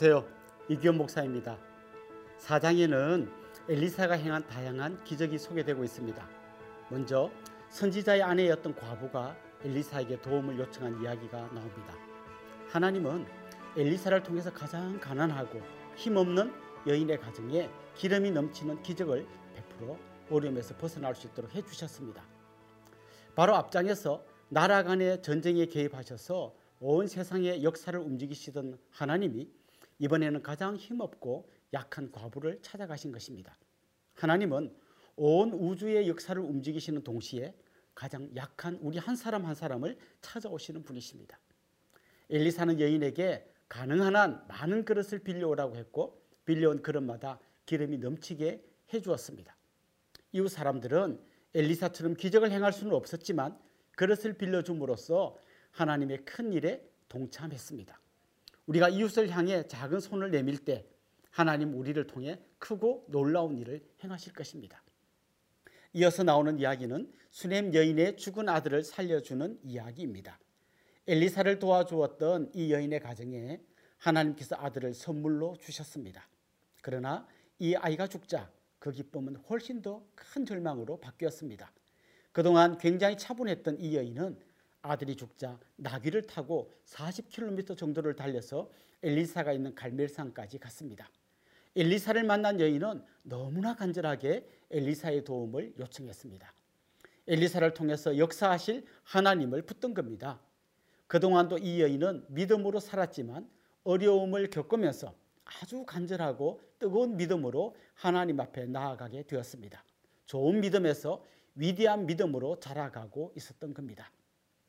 안녕하세요. 이기현 목사입니다. 사장에는 엘리사가 행한 다양한 기적이 소개되고 있습니다. 먼저 선지자의 아내였던 과부가 엘리사에게 도움을 요청한 이야기가 나옵니다. 하나님은 엘리사를 통해서 가장 가난하고 힘없는 여인의 가정에 기름이 넘치는 기적을 베풀어 어려움에서 벗어날 수 있도록 해주셨습니다. 바로 앞장에서 나라 간의 전쟁에 개입하셔서 온 세상의 역사를 움직이시던 하나님이 이번에는 가장 힘없고 약한 과부를 찾아가신 것입니다. 하나님은 온 우주의 역사를 움직이시는 동시에 가장 약한 우리 한 사람 한 사람을 찾아오시는 분이십니다. 엘리사는 여인에게 가능한 한 많은 그릇을 빌려오라고 했고 빌려온 그릇마다 기름이 넘치게 해주었습니다. 이웃 사람들은 엘리사처럼 기적을 행할 수는 없었지만 그릇을 빌려줌으로써 하나님의 큰 일에 동참했습니다. 우리가 이웃을 향해 작은 손을 내밀 때 하나님 우리를 통해 크고 놀라운 일을 행하실 것입니다. 이어서 나오는 이야기는 수넴 여인의 죽은 아들을 살려주는 이야기입니다. 엘리사를 도와주었던 이 여인의 가정에 하나님께서 아들을 선물로 주셨습니다. 그러나 이 아이가 죽자 그 기쁨은 훨씬 더 큰 절망으로 바뀌었습니다. 그동안 굉장히 차분했던 이 여인은 아들이 죽자 나귀를 타고 40km 정도를 달려서 엘리사가 있는 갈멜산까지 갔습니다. 엘리사를 만난 여인은 너무나 간절하게 엘리사의 도움을 요청했습니다. 엘리사를 통해서 역사하실 하나님을 붙든 겁니다. 그동안도 이 여인은 믿음으로 살았지만 어려움을 겪으면서 아주 간절하고 뜨거운 믿음으로 하나님 앞에 나아가게 되었습니다. 좋은 믿음에서 위대한 믿음으로 자라가고 있었던 겁니다.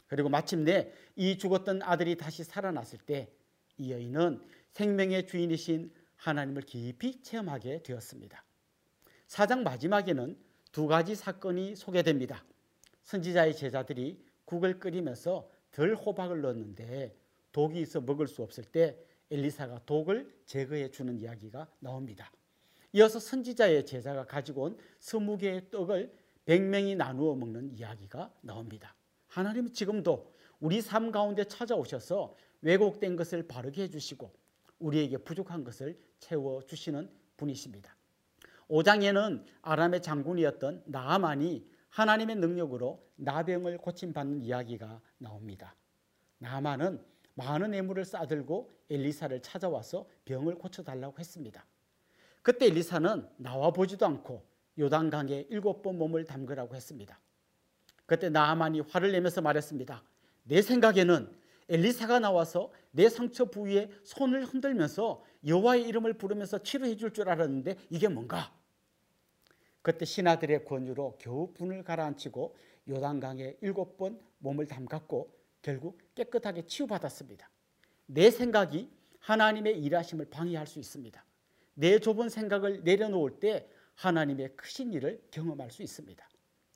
그리고 마침내 이 죽었던 아들이 다시 살아났을 때 이 여인은 생명의 주인이신 하나님을 깊이 체험하게 되었습니다. 사장 마지막에는 두 가지 사건이 소개됩니다. 선지자의 제자들이 국을 끓이면서 덜 호박을 넣었는데 독이 있어 먹을 수 없을 때 엘리사가 독을 제거해 주는 이야기가 나옵니다. 이어서 선지자의 제자가 가지고 온 스무 개의 떡을 백명이 나누어 먹는 이야기가 나옵니다. 하나님은 지금도 우리 삶 가운데 찾아오셔서 왜곡된 것을 바르게 해주시고 우리에게 부족한 것을 채워주시는 분이십니다. 5장에는 아람의 장군이었던 나아만이 하나님의 능력으로 나병을 고침받는 이야기가 나옵니다. 나아만은 많은 애물을 싸들고 엘리사를 찾아와서 병을 고쳐달라고 했습니다. 그때 엘리사는 나와 보지도 않고 요단강에 일곱 번 몸을 담그라고 했습니다. 그때 나아만이 화를 내면서 말했습니다. 내 생각에는 엘리사가 나와서 내 상처 부위에 손을 흔들면서 여호와의 이름을 부르면서 치료해 줄 줄 알았는데 이게 뭔가? 그때 신하들의 권유로 겨우 분을 가라앉히고 요단강에 일곱 번 몸을 담갔고 결국 깨끗하게 치유받았습니다. 내 생각이 하나님의 일하심을 방해할 수 있습니다. 내 좁은 생각을 내려놓을 때 하나님의 크신 일을 경험할 수 있습니다.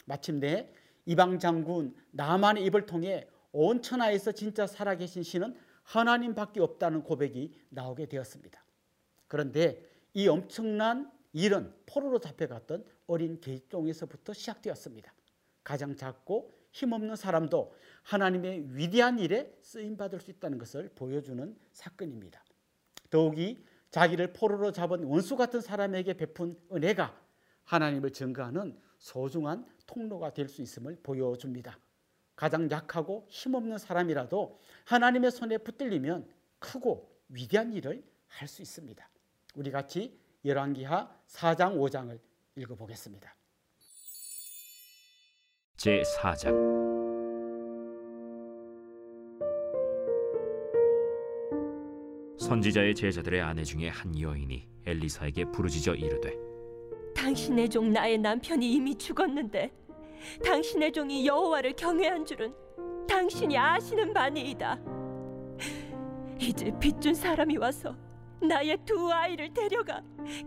마침내 이방 장군 나만의 입을 통해 온 천하에서 진짜 살아계신 신은 하나님밖에 없다는 고백이 나오게 되었습니다. 그런데 이 엄청난 일은 포로로 잡혀갔던 어린 개종에서부터 시작되었습니다. 가장 작고 힘없는 사람도 하나님의 위대한 일에 쓰임 받을 수 있다는 것을 보여주는 사건입니다. 더욱이 자기를 포로로 잡은 원수 같은 사람에게 베푼 은혜가 하나님을 증거하는 소중한 통로가 될 수 있음을 보여줍니다. 가장 약하고 힘없는 사람이라도 하나님의 손에 붙들리면 크고 위대한 일을 할 수 있습니다. 우리 같이 열왕기하 4장 5장을 읽어 보겠습니다. 제 4장 선지자의 제자들의 아내 중에 한 여인이 엘리사에게 부르짖어 이르되 당신의 종 나의 남편이 이미 죽었는데 당신의 종이 여호와를 경외한 줄은 당신이 아시는 바니이다. 이제 빚준 사람이 와서 나의 두 아이를 데려가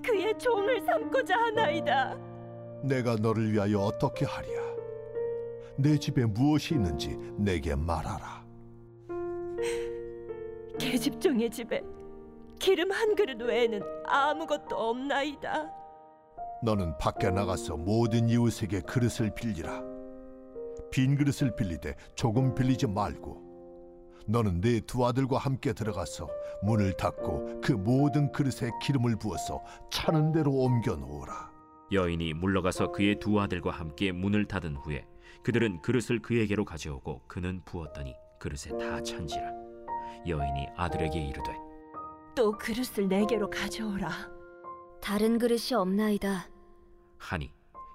그의 종을 삼고자 하나이다. 내가 너를 위하여 어떻게 하랴? 내 집에 무엇이 있는지 내게 말하라. 계집종의 집에 기름 한 그릇 외에는 아무것도 없나이다. 너는 밖에 나가서 모든 이웃에게 그릇을 빌리라. 빈 그릇을 빌리되 조금 빌리지 말고 너는 네 두 아들과 함께 들어가서 문을 닫고 그 모든 그릇에 기름을 부어서 차는 대로 옮겨 놓으라. 여인이 물러가서 그의 두 아들과 함께 문을 닫은 후에 그들은 그릇을 그에게로 가져오고 그는 부었더니 그릇에 다 찬지라 여인이 아들에게 이르되 또 그릇을 내게로 가져오라. 다른 그릇이 없나이다. 하니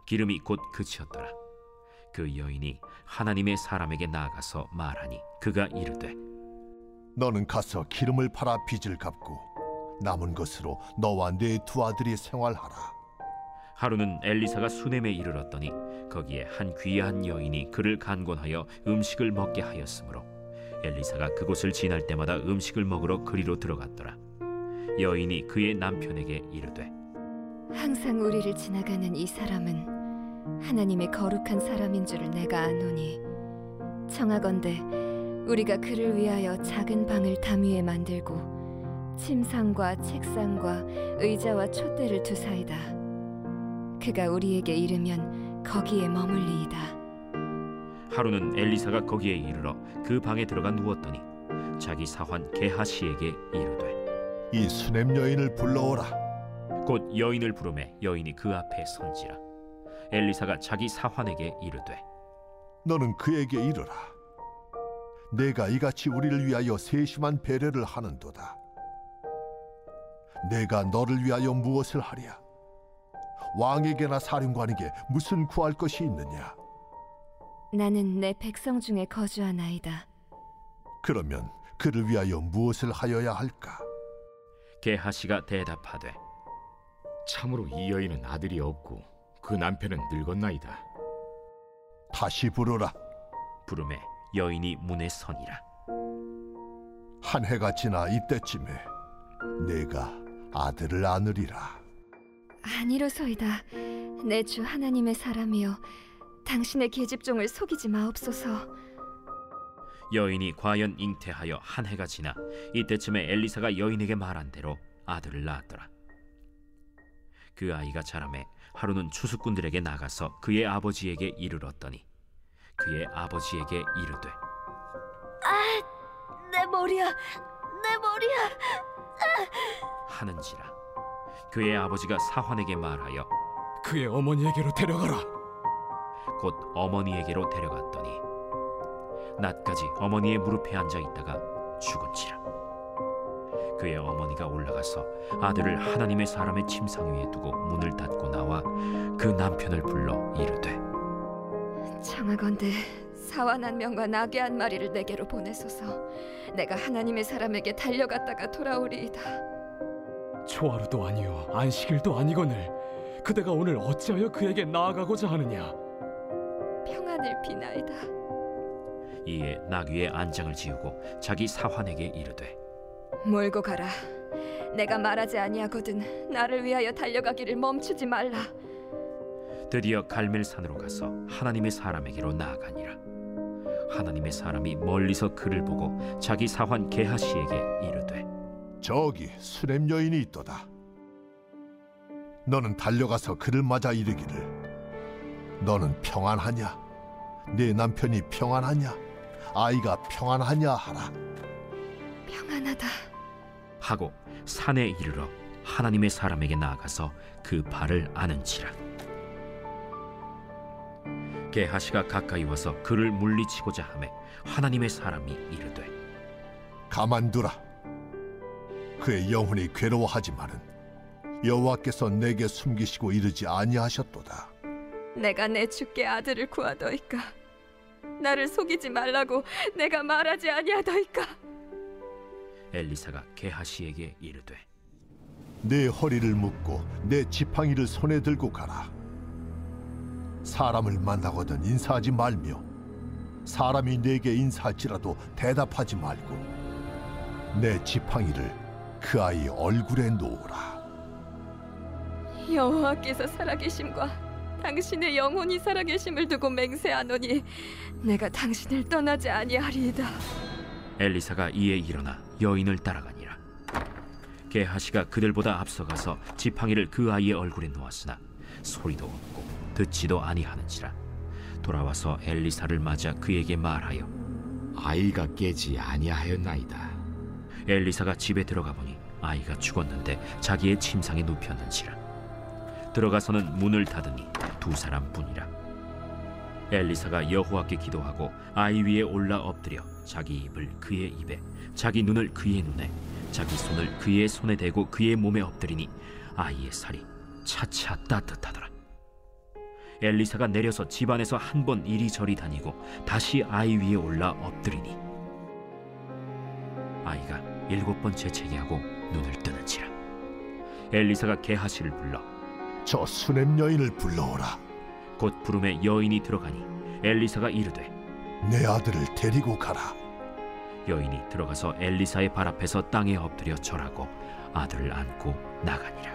기름이 곧 그치었더라 그 여인이 하나님의 사람에게 나아가서 말하니 그가 이르되 너는 가서 기름을 팔아 빚을 갚고 남은 것으로 너와 네 두 아들이 생활하라. 하루는 엘리사가 수넴에 이르렀더니 거기에 한 귀한 여인이 그를 간곤하여 음식을 먹게 하였으므로 엘리사가 그곳을 지날 때마다 음식을 먹으러 그리로 들어갔더라 여인이 그의 남편에게 이르되 항상 우리를 지나가는 이 사람은 하나님의 거룩한 사람인 줄을 내가 아노니 청하건대 우리가 그를 위하여 작은 방을 담 위에 만들고 침상과 책상과 의자와 촛대를 두사이다. 그가 우리에게 이르면 거기에 머물리이다. 하루는 엘리사가 거기에 이르러 그 방에 들어가 누웠더니 자기 사환 게하시에게 이르되 이 수냄 여인을 불러오라. 곧 여인을 부르매 여인이 그 앞에 선지라 엘리사가 자기 사환에게 이르되 너는 그에게 이르라. 내가 이같이 우리를 위하여 세심한 배려를 하는도다. 내가 너를 위하여 무엇을 하랴? 왕에게나 사령관에게 무슨 구할 것이 있느냐? 나는 내 백성 중에 거주하나이다. 그러면 그를 위하여 무엇을 하여야 할까? 게하시가 대답하되 참으로 이 여인은 아들이 없고 그 남편은 늙었나이다. 다시 부르라. 부름에 여인이 문에 서니라 한 해가 지나 이때쯤에 내가 아들을 안으리라. 아니로소이다. 내 주 하나님의 사람이여, 당신의 계집종을 속이지 마옵소서. 여인이 과연 잉태하여 한 해가 지나 이때쯤에 엘리사가 여인에게 말한 대로 아들을 낳았더라. 그 아이가 자라매 하루는 추수꾼들에게 나가서 그의 아버지에게 이르렀더니 그의 아버지에게 이르되 내 머리야, 내 머리야. 하는지라 그의 아버지가 사환에게 말하여 그의 어머니에게로 데려가라. 곧 어머니에게로 데려갔더니 낮까지 어머니의 무릎에 앉아 있다가 죽은지라 그의 어머니가 올라가서 아들을 하나님의 사람의 침상 위에 두고 문을 닫고 나와 그 남편을 불러 이르되 청하건대 사완 한 명과 나귀 한 마리를 내게로 보내소서. 내가 하나님의 사람에게 달려갔다가 돌아오리이다. 초하루도 아니요 안식일도 아니거늘 그대가 오늘 어찌하여 그에게 나아가고자 하느냐? 평안을 비나이다. 이에 나귀의 안장을 지우고 자기 사환에게 이르되 몰고 가라. 내가 말하지 아니하거든 나를 위하여 달려가기를 멈추지 말라. 드디어 갈멜산으로 가서 하나님의 사람에게로 나아가니라 하나님의 사람이 멀리서 그를 보고 자기 사환 게하시에게 이르되 저기 수냄 여인이 있도다. 너는 달려가서 그를 맞아 이르기를 너는 평안하냐? 네 남편이 평안하냐? 아이가 평안하냐 하라. 평안하다. 하고 산에 이르러 하나님의 사람에게 나아가서 그 발을 아는지라 게하시가 가까이 와서 그를 물리치고자 하매 하나님의 사람이 이르되 가만두라. 그의 영혼이 괴로워하지만은 여호와께서 내게 숨기시고 이르지 아니하셨도다. 내가 내 주께 아들을 구하더이까. 나를 속이지 말라고 내가 말하지 아니하더이까. 엘리사가 게하시에게 이르되 내 허리를 묶고 내 지팡이를 손에 들고 가라. 사람을 만나거든 인사하지 말며 사람이 내게 인사할지라도 대답하지 말고 내 지팡이를 그 아이 얼굴에 놓으라. 여호와께서 살아계심과 당신의 영혼이 살아계심을 두고 맹세하노니 내가 당신을 떠나지 아니하리이다. 엘리사가 이에 일어나 여인을 따라가니라 게하시가 그들보다 앞서가서 지팡이를 그 아이의 얼굴에 놓았으나 소리도 없고 듣지도 아니하는지라 돌아와서 엘리사를 맞아 그에게 말하여 아이가 깨지 아니하였나이다. 엘리사가 집에 들어가 보니 아이가 죽었는데 자기의 침상에 눕혔는지라 들어가서는 문을 닫으니 두 사람뿐이라. 엘리사가 여호와께 기도하고 아이 위에 올라 엎드려 자기 입을 그의 입에 자기 눈을 그의 눈에 자기 손을 그의 손에 대고 그의 몸에 엎드리니 아이의 살이 차차 따뜻하더라. 엘리사가 내려서 집안에서 한 번 이리저리 다니고 다시 아이 위에 올라 엎드리니 아이가 일곱 번 재채기하고 눈을 뜨는지라. 엘리사가 게하시를 불러 저 수냄 여인을 불러오라. 곧 부름에 여인이 들어가니 엘리사가 이르되 내 아들을 데리고 가라. 여인이 들어가서 엘리사의 발 앞에서 땅에 엎드려 절하고 아들을 안고 나가니라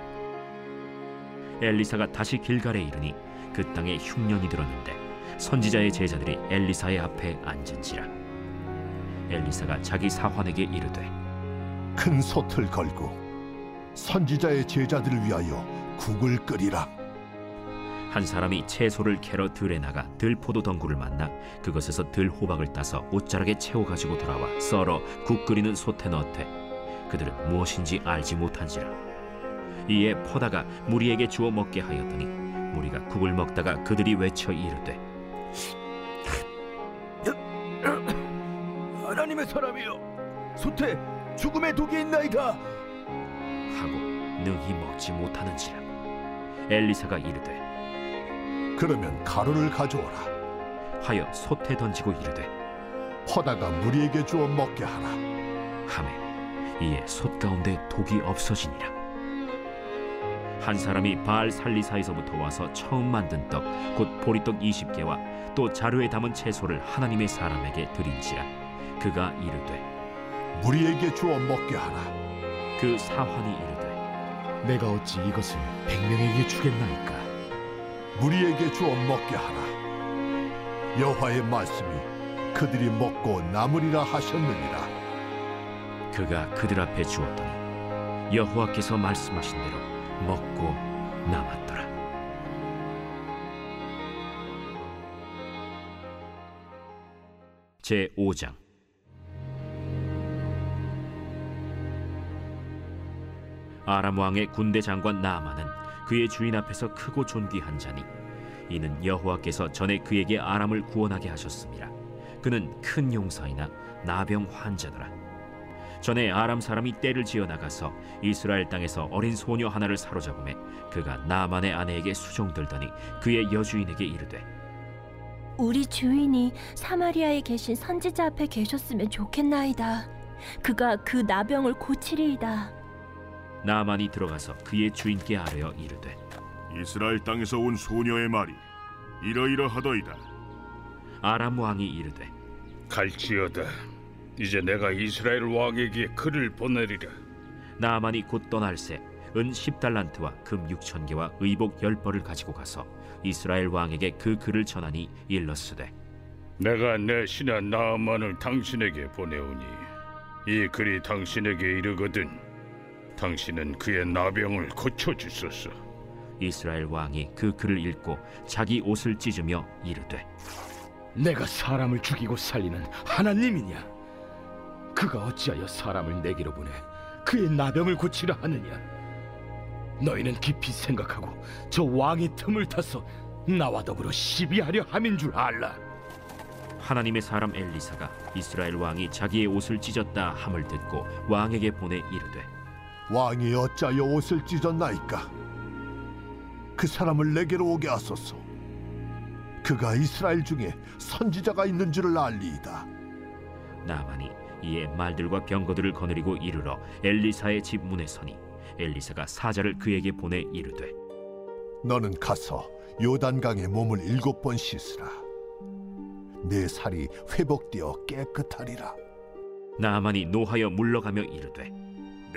엘리사가 다시 길갈에 이르니 그 땅에 흉년이 들었는데 선지자의 제자들이 엘리사의 앞에 앉은지라 엘리사가 자기 사환에게 이르되 큰 솥을 걸고 선지자의 제자들을 위하여 국을 끓이라. 한 사람이 채소를 캐러 들에 나가 들포도 덩굴을 만나 그것에서 들호박을 따서 옷자락에 채워 가지고 돌아와 썰어 국 끓이는 솥에 넣되 그들은 무엇인지 알지 못한지라. 이에 퍼다가 무리에게 주어 먹게 하였더니 무리가 국을 먹다가 그들이 외쳐 이르되 하나님의 사람이여 솥에 죽음의 독이 있나이다. 하고 능히 먹지 못하는지라 엘리사가 이르되 그러면 가루를 가져오라. 하여 솥에 던지고 이르되 퍼다가 무리에게 주어 먹게 하라. 함에 이에 솥 가운데 독이 없어지니라 한 사람이 바알 살리사에서부터 와서 처음 만든 떡 곧 보리떡 20개와 또 자루에 담은 채소를 하나님의 사람에게 드린지라 그가 이르되 무리에게 주어 먹게 하라. 그 사환이 이르되 내가 어찌 이것을 백명에게 주겠나이까? 무리에게 주어 먹게 하라. 여호와의 말씀이 그들이 먹고 남으리라 하셨느니라. 그가 그들 앞에 주었더니 여호와께서 말씀하신 대로 먹고 남았더라 제 5장 아람 왕의 군대 장관 나아만은 그의 주인 앞에서 크고 존귀한 자니 이는 여호와께서 전에 그에게 아람을 구원하게 하셨습니다. 그는 큰 용사이나 나병 환자더라. 전에 아람 사람이 떼를 지어 나가서 이스라엘 땅에서 어린 소녀 하나를 사로잡음에 그가 나만의 아내에게 수종들더니 그의 여주인에게 이르되 우리 주인이 사마리아에 계신 선지자 앞에 계셨으면 좋겠나이다. 그가 그 나병을 고치리이다. 나만이 들어가서 그의 주인께 아뢰어 이르되 이스라엘 땅에서 온 소녀의 말이 이러이러하더이다. 아람 왕이 이르되 갈지어다. 이제 내가 이스라엘 왕에게 글을 보내리라. 나만이 곧 떠날새 은 10달란트와 금 6천 개와 의복 10벌을 가지고 가서 이스라엘 왕에게 그 글을 전하니 일렀으되 내가 내 신하 나아만을 당신에게 보내오니 이 글이 당신에게 이르거든 당신은 그의 나병을 고쳐 주소서. 이스라엘 왕이 그 글을 읽고 자기 옷을 찢으며 이르되 내가 사람을 죽이고 살리는 하나님이냐? 그가 어찌하여 사람을 내게로 보내 그의 나병을 고치라 하느냐? 너희는 깊이 생각하고 저 왕의 틈을 타서 나와 더불어 시비하려 함인 줄 알라. 하나님의 사람 엘리사가 이스라엘 왕이 자기의 옷을 찢었다 함을 듣고 왕에게 보내 이르되 왕이 어찌하여 옷을 찢었나이까? 그 사람을 내게로 오게 하소서. 그가 이스라엘 중에 선지자가 있는 줄을 알리이다. 나만이 이에 말들과 병거들을 거느리고 이르러 엘리사의 집 문에 서니 엘리사가 사자를 그에게 보내 이르되 너는 가서 요단강에 몸을 일곱 번 씻으라. 내 살이 회복되어 깨끗하리라. 나만이 노하여 물러가며 이르되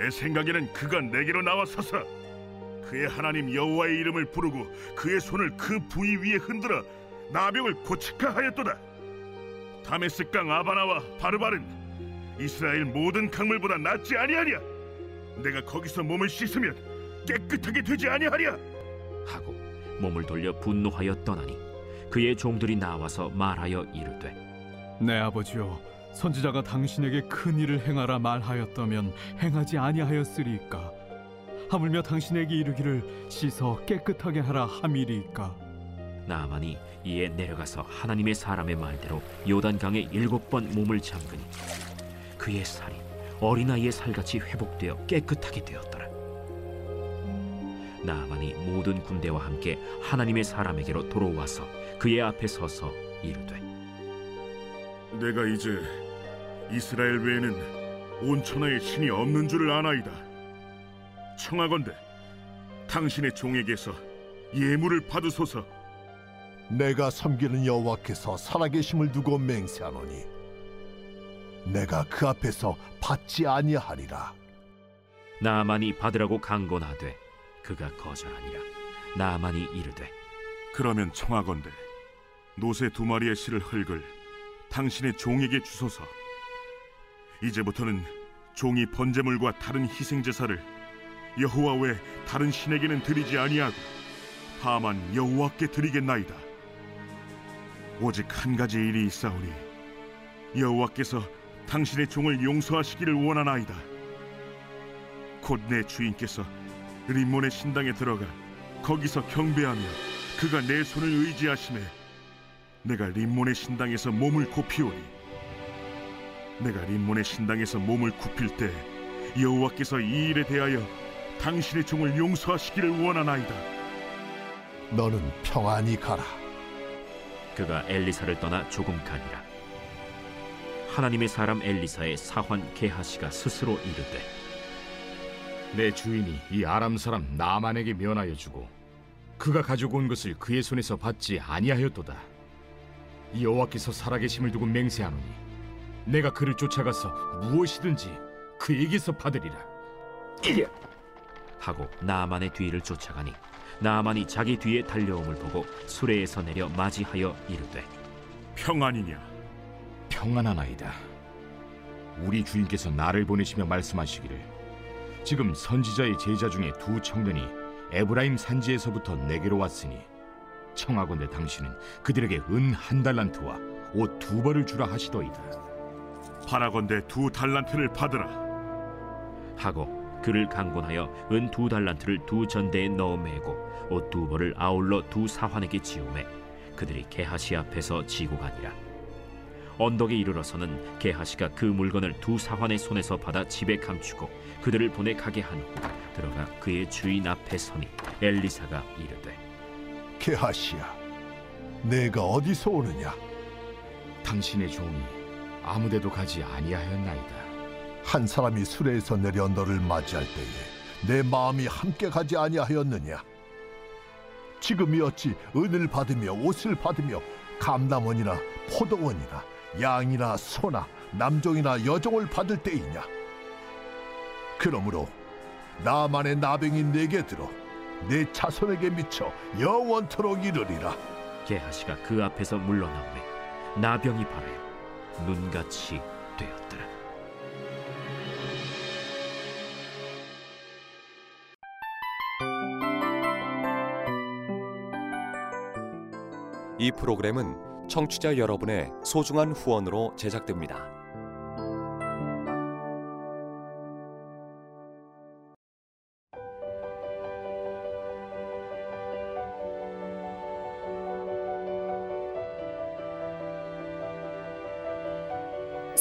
내 생각에는 그가 내게로 나와서서 그의 하나님 여호와의 이름을 부르고 그의 손을 그 부위 위에 흔들어 나병을 고치카 하였도다. 다메스 강 아바나와 바르바른 이스라엘 모든 강물보다 낫지 아니하냐? 내가 거기서 몸을 씻으면 깨끗하게 되지 아니하랴? 하고 몸을 돌려 분노하여 떠나니 그의 종들이 나와서 말하여 이르되 내 아버지여 선지자가 당신에게 큰 일을 행하라 말하였다면 행하지 아니하였으리이까? 하물며 당신에게 이르기를 씻어 깨끗하게 하라 함이리이까? 나아만이 이에 내려가서 하나님의 사람의 말대로 요단강에 일곱 번 몸을 잠그니 그의 살이 어린아이의 살같이 회복되어 깨끗하게 되었더라. 나아만이 모든 군대와 함께 하나님의 사람에게로 돌아와서 그의 앞에 서서 이르되 내가 이제 이스라엘 외에는 온 천하에 신이 없는 줄을 아나이다. 청하건대 당신의 종에게서 예물을 받으소서. 내가 섬기는 여호와께서 살아계심을 두고 맹세하노니 내가 그 앞에서 받지 아니하리라 나아만이 받으라고 강권하되 그가 거절하니라 나아만이 이르되 그러면 청하건대 노새 두 마리의 실을 흙을 당신의 종에게 주소서. 이제부터는 종이 번제물과 다른 희생 제사를 여호와 외 다른 신에게는 드리지 아니하고 다만 여호와께 드리겠나이다. 오직 한 가지 일이 있사오니 여호와께서 당신의 종을 용서하시기를 원하나이다. 곧 내 주인께서 림몬의 신당에 들어가 거기서 경배하며 그가 내 손을 의지하심에 내가 림몬의 신당에서 몸을 굽히오니 내가 림몬의 신당에서 몸을 굽힐 때 여호와께서 이 일에 대하여 당신의 종을 용서하시기를 원하나이다. 너는 평안히 가라 그가 엘리사를 떠나 조금 가니라 하나님의 사람 엘리사의 사환 게하시가 스스로 이르되 내 주인이 이 아람 사람 나만에게 면하여 주고 그가 가지고 온 것을 그의 손에서 받지 아니하였도다. 이 여호와께서 살아계심을 두고 맹세하노니 내가 그를 쫓아가서 무엇이든지 그에게서 받으리라. 하고 나아만의 뒤를 쫓아가니 나아만이 자기 뒤에 달려옴을 보고 수레에서 내려 맞이하여 이르되 평안이냐? 평안하나이다. 우리 주인께서 나를 보내시며 말씀하시기를 지금 선지자의 제자 중에 두 청년이 에브라임 산지에서부터 내게로 왔으니 청하건대 당신은 그들에게 은 한 달란트와 옷 두 벌을 주라 하시더이다. 바라건대 두 달란트를 받으라. 하고 그를 강권하여 은 두 달란트를 두 전대에 넣어 매고 옷 두 벌을 아울러 두 사환에게 지우매 그들이 게하시 앞에서 지고 가니라 언덕에 이르러서는 게하시가 그 물건을 두 사환의 손에서 받아 집에 감추고 그들을 보내 가게 한 후 들어가 그의 주인 앞에 서니 엘리사가 이르되 게하시야? 내가 어디서 오느냐? 당신의 종이 아무데도 가지 아니하였나이다. 한 사람이 수레에서 내려 너를 맞이할 때에 내 마음이 함께 가지 아니하였느냐? 지금이 어찌 은을 받으며 옷을 받으며 감남원이나 포도원이나 양이나 소나 남종이나 여종을 받을 때이냐? 그러므로 나만의 나병이 내게 들어 내 자손에게 미쳐 영원토록 이르리라 게하시가 그 앞에서 물러나오매 나병이 발하여 눈같이 되었더라 이 프로그램은 청취자 여러분의 소중한 후원으로 제작됩니다.